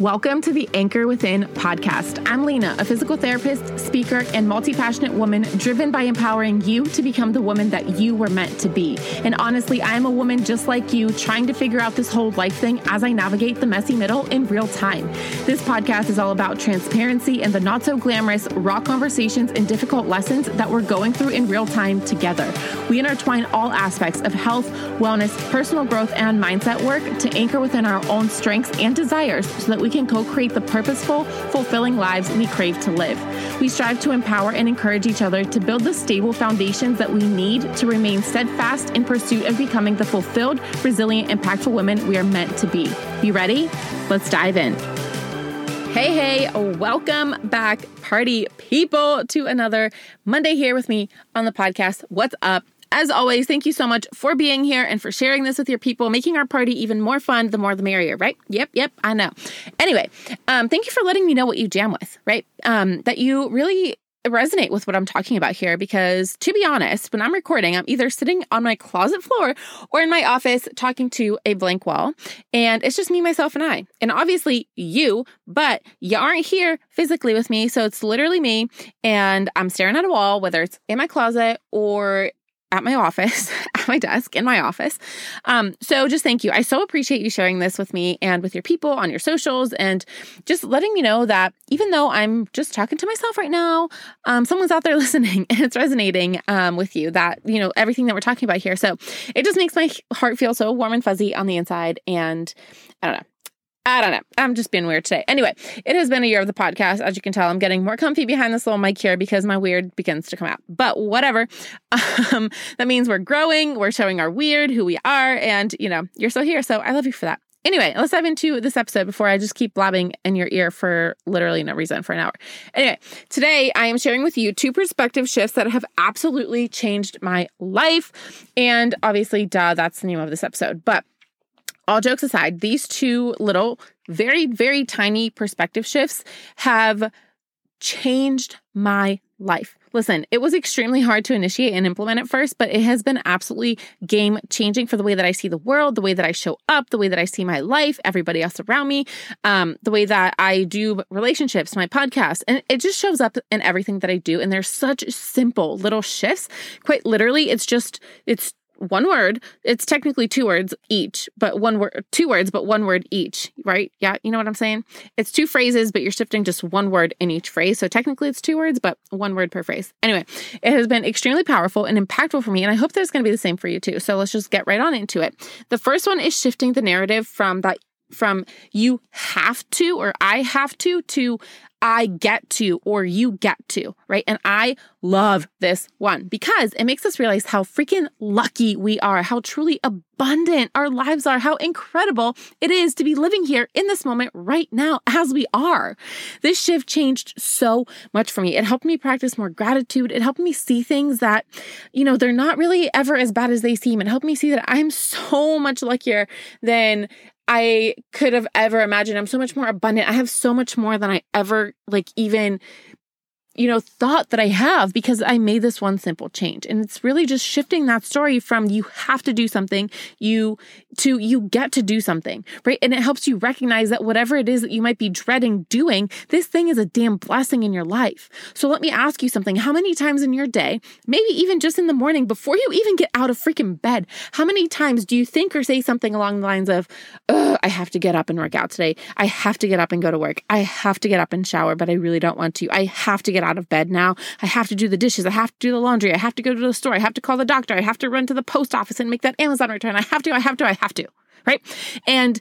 Welcome to the Anchor Within podcast. I'm Lena, a physical therapist, speaker, and multi passionate woman driven by empowering you to become the woman that you were meant to be. And honestly, I am a woman just like you, trying to figure out this whole life thing as I navigate the messy middle in real time. This podcast is all about transparency and the not so glamorous, raw conversations and difficult lessons that we're going through in real time together. We intertwine all aspects of health, wellness, personal growth, and mindset work to anchor within our own strengths and desires so that we can co create the purposeful, fulfilling lives we crave to live. We strive to empower and encourage each other to build the stable foundations that we need to remain steadfast in pursuit of becoming the fulfilled, resilient, impactful women we are meant to be. You ready? Let's dive in. Hey, hey, welcome back, party people, to another Monday here with me on the podcast. What's up? As always, thank you so much for being here and for sharing this with your people, making our party even more fun. The more the merrier, right? Yep, yep, I know. Anyway, um, thank you for letting me know what you jam with, right? Um, that you really resonate with what I'm talking about here because, to be honest, when I'm recording, I'm either sitting on my closet floor or in my office talking to a blank wall. And it's just me, myself, and I. And obviously, you, but you aren't here physically with me. So it's literally me. And I'm staring at a wall, whether it's in my closet or at my office, at my desk in my office. Um, so just thank you. I so appreciate you sharing this with me and with your people on your socials and just letting me know that even though I'm just talking to myself right now, um, someone's out there listening and it's resonating um, with you that, you know, everything that we're talking about here. So it just makes my heart feel so warm and fuzzy on the inside. And I don't know. I don't know. I'm just being weird today. Anyway, it has been a year of the podcast. As you can tell, I'm getting more comfy behind this little mic here because my weird begins to come out. But whatever. Um, that means we're growing, we're showing our weird, who we are, and you know, you're still here. So I love you for that. Anyway, let's dive into this episode before I just keep blabbing in your ear for literally no reason for an hour. Anyway, today I am sharing with you two perspective shifts that have absolutely changed my life. And obviously, duh, that's the name of this episode. But all jokes aside, these two little, very, very tiny perspective shifts have changed my life. Listen, it was extremely hard to initiate and implement at first, but it has been absolutely game changing for the way that I see the world, the way that I show up, the way that I see my life, everybody else around me, um, the way that I do relationships, my podcast. And it just shows up in everything that I do. And there's such simple little shifts. Quite literally, it's just, it's one word. It's technically two words each, but one word, two words, but one word each, right? Yeah, you know what I'm saying? It's two phrases, but you're shifting just one word in each phrase. So technically it's two words, but one word per phrase. Anyway, it has been extremely powerful and impactful for me. And I hope that it's going to be the same for you too. So let's just get right on into it. The first one is shifting the narrative from that from you have to or I have to to I get to or you get to, right? And I love this one because it makes us realize how freaking lucky we are, how truly abundant our lives are, how incredible it is to be living here in this moment right now as we are. This shift changed so much for me. It helped me practice more gratitude. It helped me see things that, you know, they're not really ever as bad as they seem. It helped me see that I'm so much luckier than I could have ever imagined. I'm so much more abundant. I have so much more than I ever like even you know, thought that I have because I made this one simple change. And it's really just shifting that story from you have to do something, you to you get to do something, right? And it helps you recognize that whatever it is that you might be dreading doing, this thing is a damn blessing in your life. So let me ask you something. How many times in your day, maybe even just in the morning before you even get out of freaking bed, how many times do you think or say something along the lines of, I have to get up and work out today. I have to get up and go to work. I have to get up and shower, but I really don't want to. I have to get get out of bed now. I have to do the dishes. I have to do the laundry. I have to go to the store. I have to call the doctor. I have to run to the post office and make that Amazon return. I have to, I have to, I have to. Right. And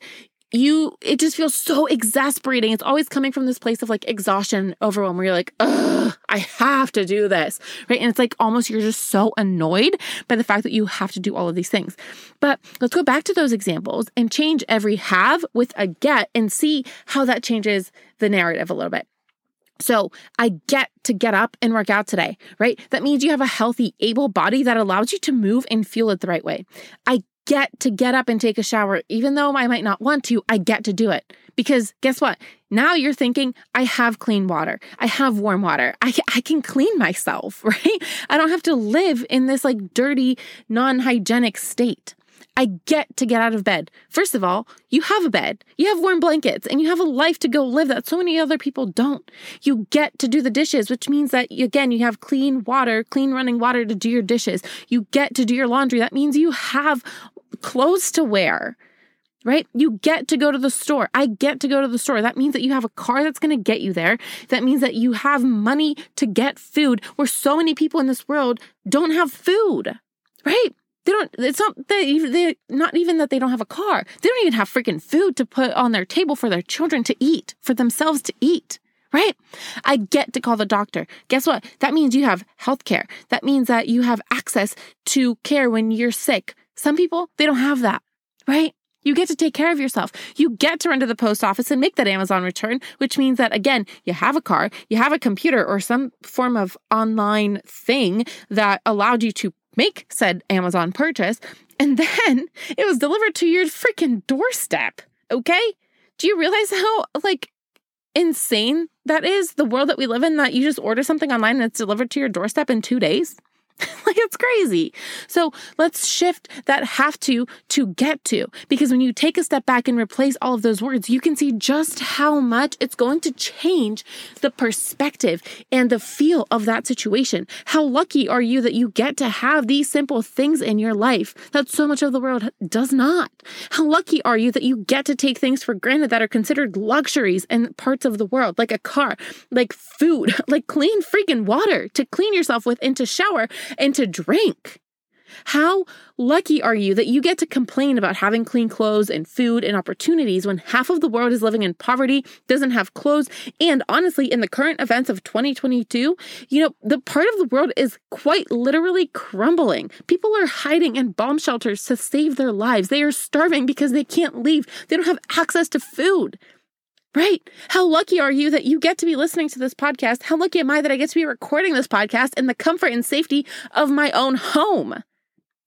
you it just feels so exasperating. It's always coming from this place of like exhaustion, overwhelm, where you're like, ugh, I have to do this. Right. And it's like almost you're just so annoyed by the fact that you have to do all of these things. But let's go back to those examples and change every have with a get and see how that changes the narrative a little bit. So I get to get up and work out today, right? That means you have a healthy, able body that allows you to move and feel it the right way. I get to get up and take a shower, even though I might not want to, I get to do it. Because guess what? Now you're thinking, I have clean water. I have warm water. I, I can clean myself, right? I don't have to live in this like dirty, non hygienic state. I get to get out of bed. First of all, you have a bed, you have warm blankets, and you have a life to go live that so many other people don't. You get to do the dishes, which means that, again, you have clean water, clean running water to do your dishes. You get to do your laundry. That means you have clothes to wear right? You get to go to the store. I get to go to the store. That means that you have a car that's going to get you there. That means that you have money to get food where so many people in this world don't have food, right? They don't, it's not they, they, not even that they don't have a car. They don't even have freaking food to put on their table for their children to eat, for themselves to eat, right? I get to call the doctor. Guess what? That means you have health care. That means that you have access to care when you're sick. Some people, they don't have that, right? You get to take care of yourself. You get to run to the post office and make that Amazon return, which means that again, you have a car, you have a computer or some form of online thing that allowed you to make said Amazon purchase. And then it was delivered to your freaking doorstep. Okay. Do you realize how like insane that is? The world that we live in that you just order something online and it's delivered to your doorstep in two days? like it's crazy. So let's shift that have to to get to because when you take a step back and replace all of those words, you can see just how much it's going to change the perspective and the feel of that situation. How lucky are you that you get to have these simple things in your life that so much of the world does not? How lucky are you that you get to take things for granted that are considered luxuries in parts of the world, like a car, like food, like clean freaking water to clean yourself with and to shower and to drink. How lucky are you that you get to complain about having clean clothes and food and opportunities when half of the world is living in poverty, doesn't have clothes, and honestly, in the current events of 2022, you know, the part of the world is quite literally crumbling. People are hiding in bomb shelters to save their lives. They are starving because they can't leave, they don't have access to food. Right. How lucky are you that you get to be listening to this podcast? How lucky am I that I get to be recording this podcast in the comfort and safety of my own home?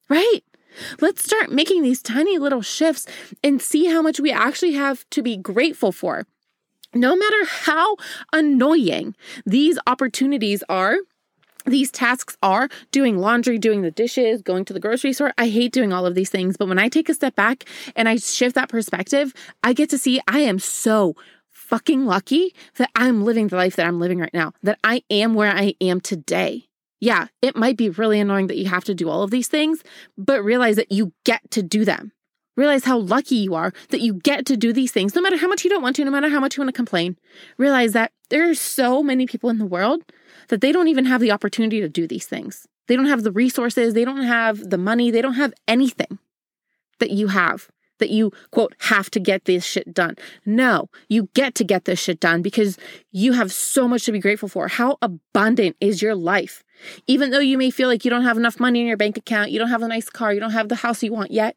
Right. Let's start making these tiny little shifts and see how much we actually have to be grateful for. No matter how annoying these opportunities are, these tasks are doing laundry, doing the dishes, going to the grocery store. I hate doing all of these things, but when I take a step back and I shift that perspective, I get to see I am so fucking lucky that I'm living the life that I'm living right now, that I am where I am today. Yeah, it might be really annoying that you have to do all of these things, but realize that you get to do them. Realize how lucky you are that you get to do these things, no matter how much you don't want to, no matter how much you want to complain. Realize that there are so many people in the world that they don't even have the opportunity to do these things. They don't have the resources, they don't have the money, they don't have anything that you have that you quote have to get this shit done. No, you get to get this shit done because you have so much to be grateful for. How abundant is your life? Even though you may feel like you don't have enough money in your bank account, you don't have a nice car, you don't have the house you want yet.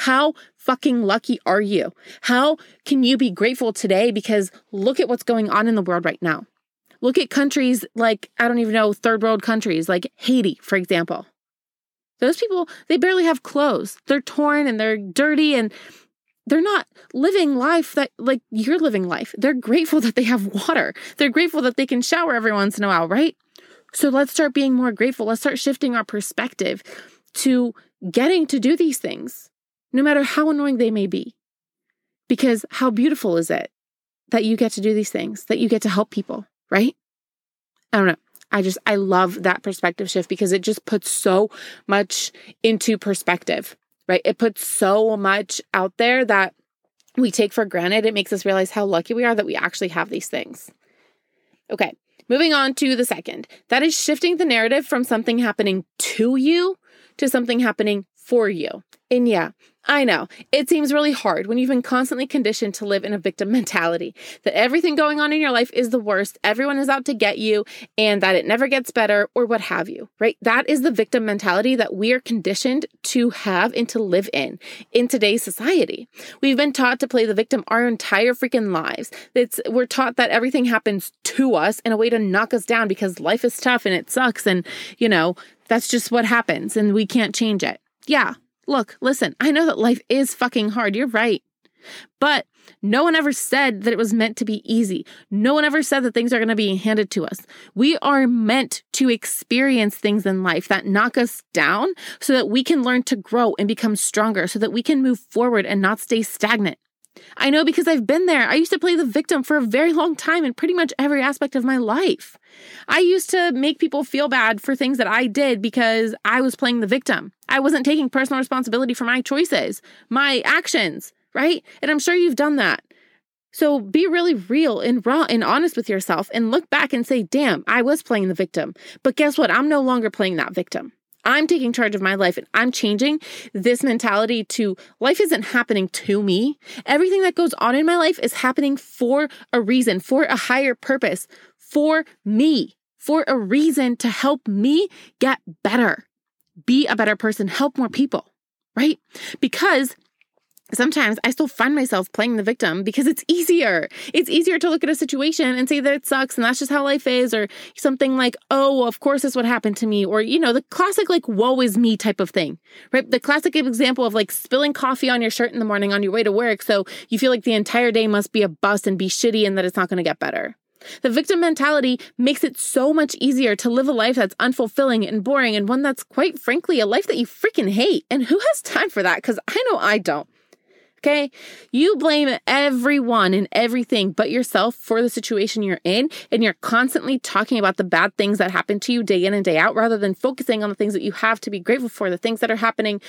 How fucking lucky are you? How can you be grateful today? Because look at what's going on in the world right now. Look at countries like, I don't even know, third world countries like Haiti, for example. Those people, they barely have clothes. They're torn and they're dirty and they're not living life that like you're living life. They're grateful that they have water. They're grateful that they can shower every once in a while, right? So let's start being more grateful. Let's start shifting our perspective to getting to do these things, no matter how annoying they may be. Because how beautiful is it that you get to do these things, that you get to help people, right? I don't know. I just, I love that perspective shift because it just puts so much into perspective, right? It puts so much out there that we take for granted. It makes us realize how lucky we are that we actually have these things. Okay, moving on to the second. That is shifting the narrative from something happening to you to something happening for you. And yeah, I know it seems really hard when you've been constantly conditioned to live in a victim mentality that everything going on in your life is the worst, everyone is out to get you, and that it never gets better, or what have you, right? That is the victim mentality that we are conditioned to have and to live in in today's society. We've been taught to play the victim our entire freaking lives. It's, we're taught that everything happens to us in a way to knock us down because life is tough and it sucks, and you know, that's just what happens, and we can't change it. Yeah, Look, listen, I know that life is fucking hard. You're right. But no one ever said that it was meant to be easy. No one ever said that things are going to be handed to us. We are meant to experience things in life that knock us down so that we can learn to grow and become stronger, so that we can move forward and not stay stagnant. I know because I've been there. I used to play the victim for a very long time in pretty much every aspect of my life. I used to make people feel bad for things that I did because I was playing the victim. I wasn't taking personal responsibility for my choices, my actions, right? And I'm sure you've done that. So be really real and raw and honest with yourself and look back and say, damn, I was playing the victim. But guess what? I'm no longer playing that victim. I'm taking charge of my life and I'm changing this mentality to life isn't happening to me. Everything that goes on in my life is happening for a reason, for a higher purpose, for me, for a reason to help me get better, be a better person, help more people, right? Because sometimes I still find myself playing the victim because it's easier. It's easier to look at a situation and say that it sucks and that's just how life is, or something like, oh, well, of course this would happen to me, or, you know, the classic, like, woe is me type of thing, right? The classic example of like spilling coffee on your shirt in the morning on your way to work. So you feel like the entire day must be a bust and be shitty and that it's not going to get better. The victim mentality makes it so much easier to live a life that's unfulfilling and boring and one that's quite frankly a life that you freaking hate. And who has time for that? Because I know I don't. Okay. You blame everyone and everything but yourself for the situation you're in. And you're constantly talking about the bad things that happen to you day in and day out rather than focusing on the things that you have to be grateful for, the things that are happening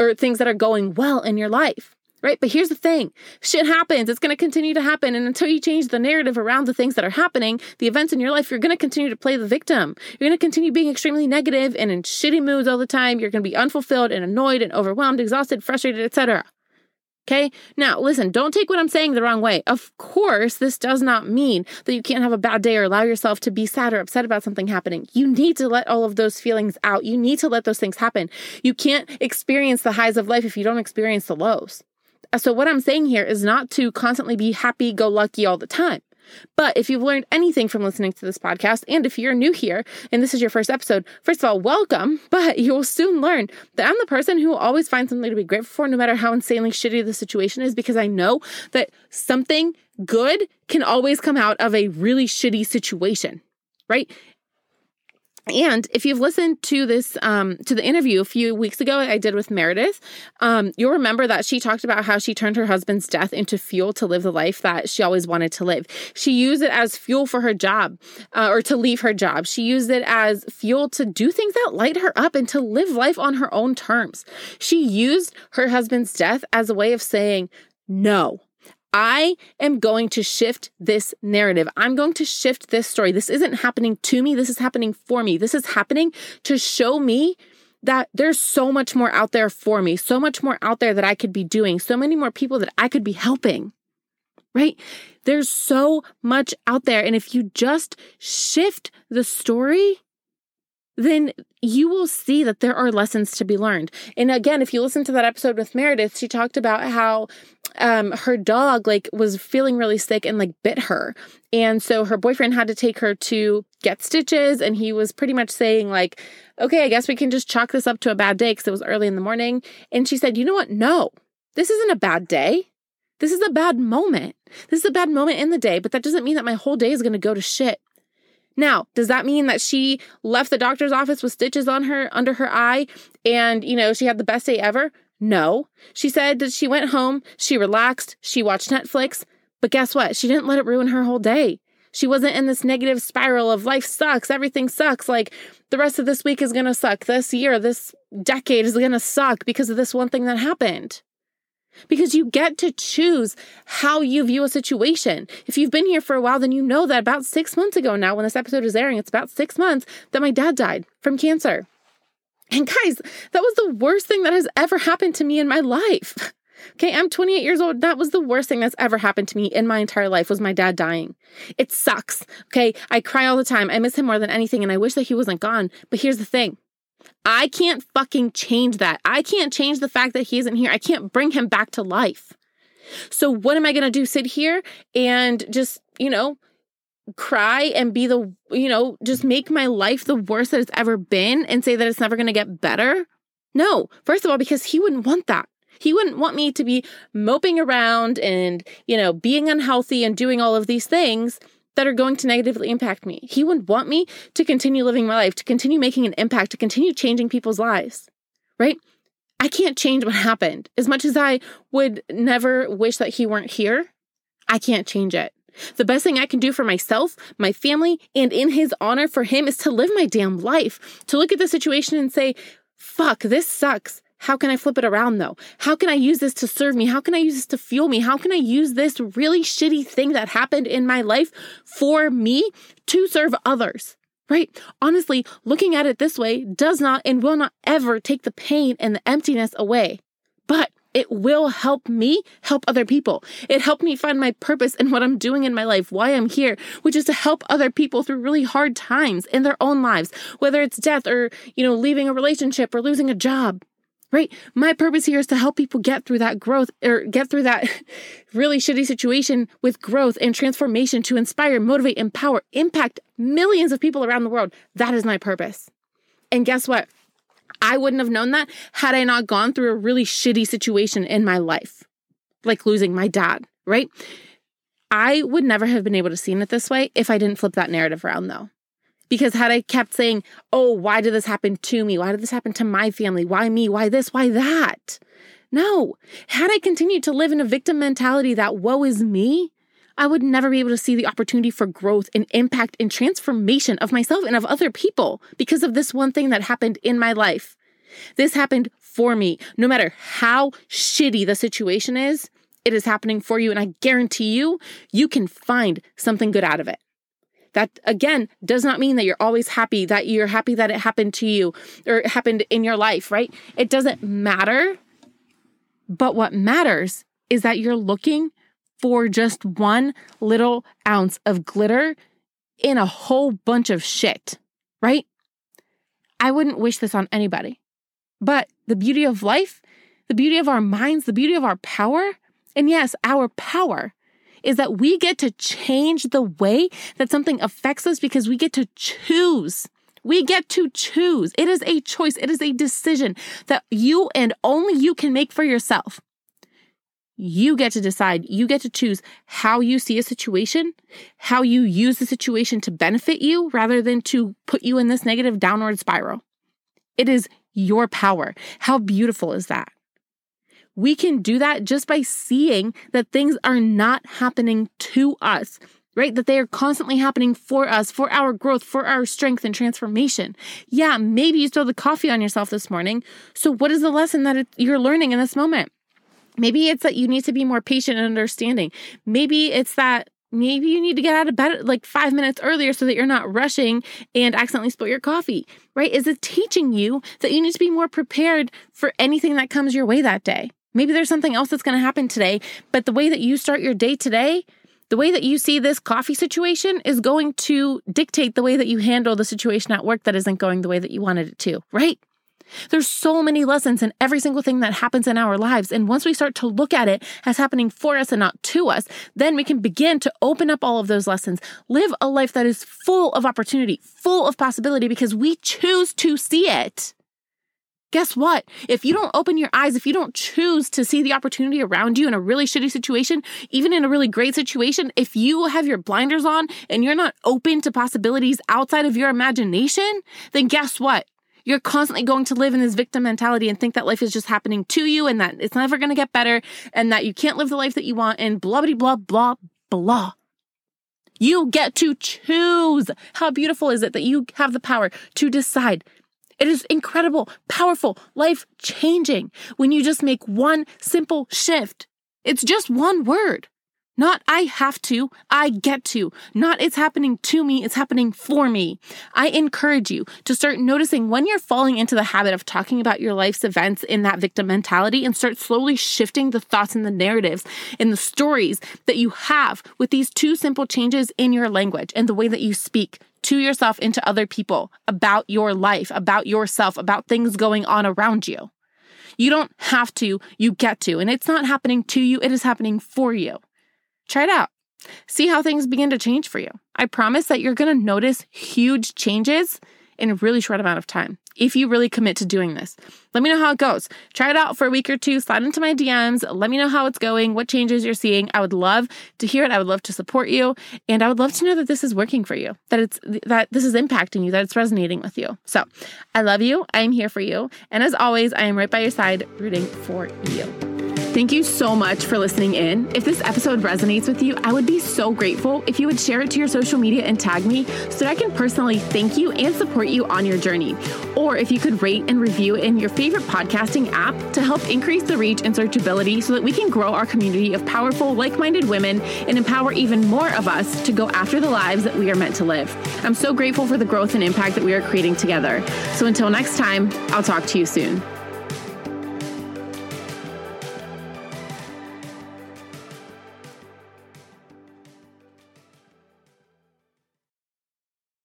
or things that are going well in your life. Right. But here's the thing shit happens. It's going to continue to happen. And until you change the narrative around the things that are happening, the events in your life, you're going to continue to play the victim. You're going to continue being extremely negative and in shitty moods all the time. You're going to be unfulfilled and annoyed and overwhelmed, exhausted, frustrated, etc. Okay. Now, listen, don't take what I'm saying the wrong way. Of course, this does not mean that you can't have a bad day or allow yourself to be sad or upset about something happening. You need to let all of those feelings out. You need to let those things happen. You can't experience the highs of life if you don't experience the lows. So, what I'm saying here is not to constantly be happy go lucky all the time. But if you've learned anything from listening to this podcast, and if you're new here and this is your first episode, first of all, welcome. But you will soon learn that I'm the person who will always find something to be grateful for, no matter how insanely shitty the situation is, because I know that something good can always come out of a really shitty situation, right? And if you've listened to this, um, to the interview a few weeks ago I did with Meredith, um, you'll remember that she talked about how she turned her husband's death into fuel to live the life that she always wanted to live. She used it as fuel for her job uh, or to leave her job. She used it as fuel to do things that light her up and to live life on her own terms. She used her husband's death as a way of saying, no, I am going to shift this narrative. I'm going to shift this story. This isn't happening to me. This is happening for me. This is happening to show me that there's so much more out there for me, so much more out there that I could be doing, so many more people that I could be helping. Right? There's so much out there. And if you just shift the story, then you will see that there are lessons to be learned. And again, if you listen to that episode with Meredith, she talked about how um, her dog like was feeling really sick and like bit her. And so her boyfriend had to take her to get stitches. And he was pretty much saying, like, okay, I guess we can just chalk this up to a bad day because it was early in the morning. And she said, you know what? No, this isn't a bad day. This is a bad moment. This is a bad moment in the day, but that doesn't mean that my whole day is going to go to shit. Now, does that mean that she left the doctor's office with stitches on her under her eye and, you know, she had the best day ever? No. She said that she went home, she relaxed, she watched Netflix, but guess what? She didn't let it ruin her whole day. She wasn't in this negative spiral of life sucks, everything sucks. Like the rest of this week is going to suck. This year, this decade is going to suck because of this one thing that happened because you get to choose how you view a situation. If you've been here for a while, then you know that about six months ago now, when this episode is airing, it's about six months that my dad died from cancer. And guys, that was the worst thing that has ever happened to me in my life. Okay, I'm 28 years old. That was the worst thing that's ever happened to me in my entire life was my dad dying. It sucks. Okay, I cry all the time. I miss him more than anything and I wish that he wasn't gone. But here's the thing. I can't fucking change that. I can't change the fact that he isn't here. I can't bring him back to life. So, what am I going to do? Sit here and just, you know, cry and be the, you know, just make my life the worst that it's ever been and say that it's never going to get better? No. First of all, because he wouldn't want that. He wouldn't want me to be moping around and, you know, being unhealthy and doing all of these things that are going to negatively impact me. He would want me to continue living my life, to continue making an impact, to continue changing people's lives, right? I can't change what happened. As much as I would never wish that he weren't here, I can't change it. The best thing I can do for myself, my family, and in his honor for him is to live my damn life, to look at the situation and say, fuck, this sucks. How can I flip it around though? How can I use this to serve me? How can I use this to fuel me? How can I use this really shitty thing that happened in my life for me to serve others? Right? Honestly, looking at it this way does not and will not ever take the pain and the emptiness away. But it will help me help other people. It helped me find my purpose and what I'm doing in my life, why I'm here, which is to help other people through really hard times in their own lives, whether it's death or, you know, leaving a relationship or losing a job. Right? My purpose here is to help people get through that growth or get through that really shitty situation with growth and transformation to inspire, motivate, empower, impact millions of people around the world. That is my purpose. And guess what? I wouldn't have known that had I not gone through a really shitty situation in my life, like losing my dad, right? I would never have been able to see it this way if I didn't flip that narrative around, though. Because had I kept saying, oh, why did this happen to me? Why did this happen to my family? Why me? Why this? Why that? No. Had I continued to live in a victim mentality that woe is me, I would never be able to see the opportunity for growth and impact and transformation of myself and of other people because of this one thing that happened in my life. This happened for me. No matter how shitty the situation is, it is happening for you. And I guarantee you, you can find something good out of it. That again does not mean that you're always happy, that you're happy that it happened to you or it happened in your life, right? It doesn't matter. But what matters is that you're looking for just one little ounce of glitter in a whole bunch of shit, right? I wouldn't wish this on anybody. But the beauty of life, the beauty of our minds, the beauty of our power, and yes, our power is that we get to change the way that something affects us because we get to choose. We get to choose. It is a choice. It is a decision that you and only you can make for yourself. You get to decide, you get to choose how you see a situation, how you use the situation to benefit you rather than to put you in this negative downward spiral. It is your power. How beautiful is that? We can do that just by seeing that things are not happening to us, right? That they are constantly happening for us, for our growth, for our strength and transformation. Yeah, maybe you spilled the coffee on yourself this morning. So, what is the lesson that you're learning in this moment? Maybe it's that you need to be more patient and understanding. Maybe it's that maybe you need to get out of bed like five minutes earlier so that you're not rushing and accidentally spill your coffee, right? Is it teaching you that you need to be more prepared for anything that comes your way that day? Maybe there's something else that's going to happen today, but the way that you start your day today, the way that you see this coffee situation is going to dictate the way that you handle the situation at work that isn't going the way that you wanted it to, right? There's so many lessons in every single thing that happens in our lives. And once we start to look at it as happening for us and not to us, then we can begin to open up all of those lessons, live a life that is full of opportunity, full of possibility because we choose to see it. Guess what? If you don't open your eyes, if you don't choose to see the opportunity around you in a really shitty situation, even in a really great situation, if you have your blinders on and you're not open to possibilities outside of your imagination, then guess what? you're constantly going to live in this victim mentality and think that life is just happening to you and that it's never going to get better and that you can't live the life that you want and blah, blah, blah, blah, blah. You get to choose. How beautiful is it that you have the power to decide? It is incredible, powerful, life changing when you just make one simple shift. It's just one word. Not I have to, I get to. Not it's happening to me, it's happening for me. I encourage you to start noticing when you're falling into the habit of talking about your life's events in that victim mentality and start slowly shifting the thoughts and the narratives and the stories that you have with these two simple changes in your language and the way that you speak to yourself and to other people about your life, about yourself, about things going on around you. You don't have to, you get to. And it's not happening to you, it is happening for you. Try it out. See how things begin to change for you. I promise that you're going to notice huge changes in a really short amount of time if you really commit to doing this. Let me know how it goes. Try it out for a week or two, slide into my DMs, let me know how it's going, what changes you're seeing. I would love to hear it. I would love to support you, and I would love to know that this is working for you, that it's that this is impacting you, that it's resonating with you. So, I love you. I am here for you, and as always, I am right by your side rooting for you. Thank you so much for listening in. If this episode resonates with you, I would be so grateful if you would share it to your social media and tag me so that I can personally thank you and support you on your journey. Or if you could rate and review in your favorite podcasting app to help increase the reach and searchability so that we can grow our community of powerful, like minded women and empower even more of us to go after the lives that we are meant to live. I'm so grateful for the growth and impact that we are creating together. So until next time, I'll talk to you soon.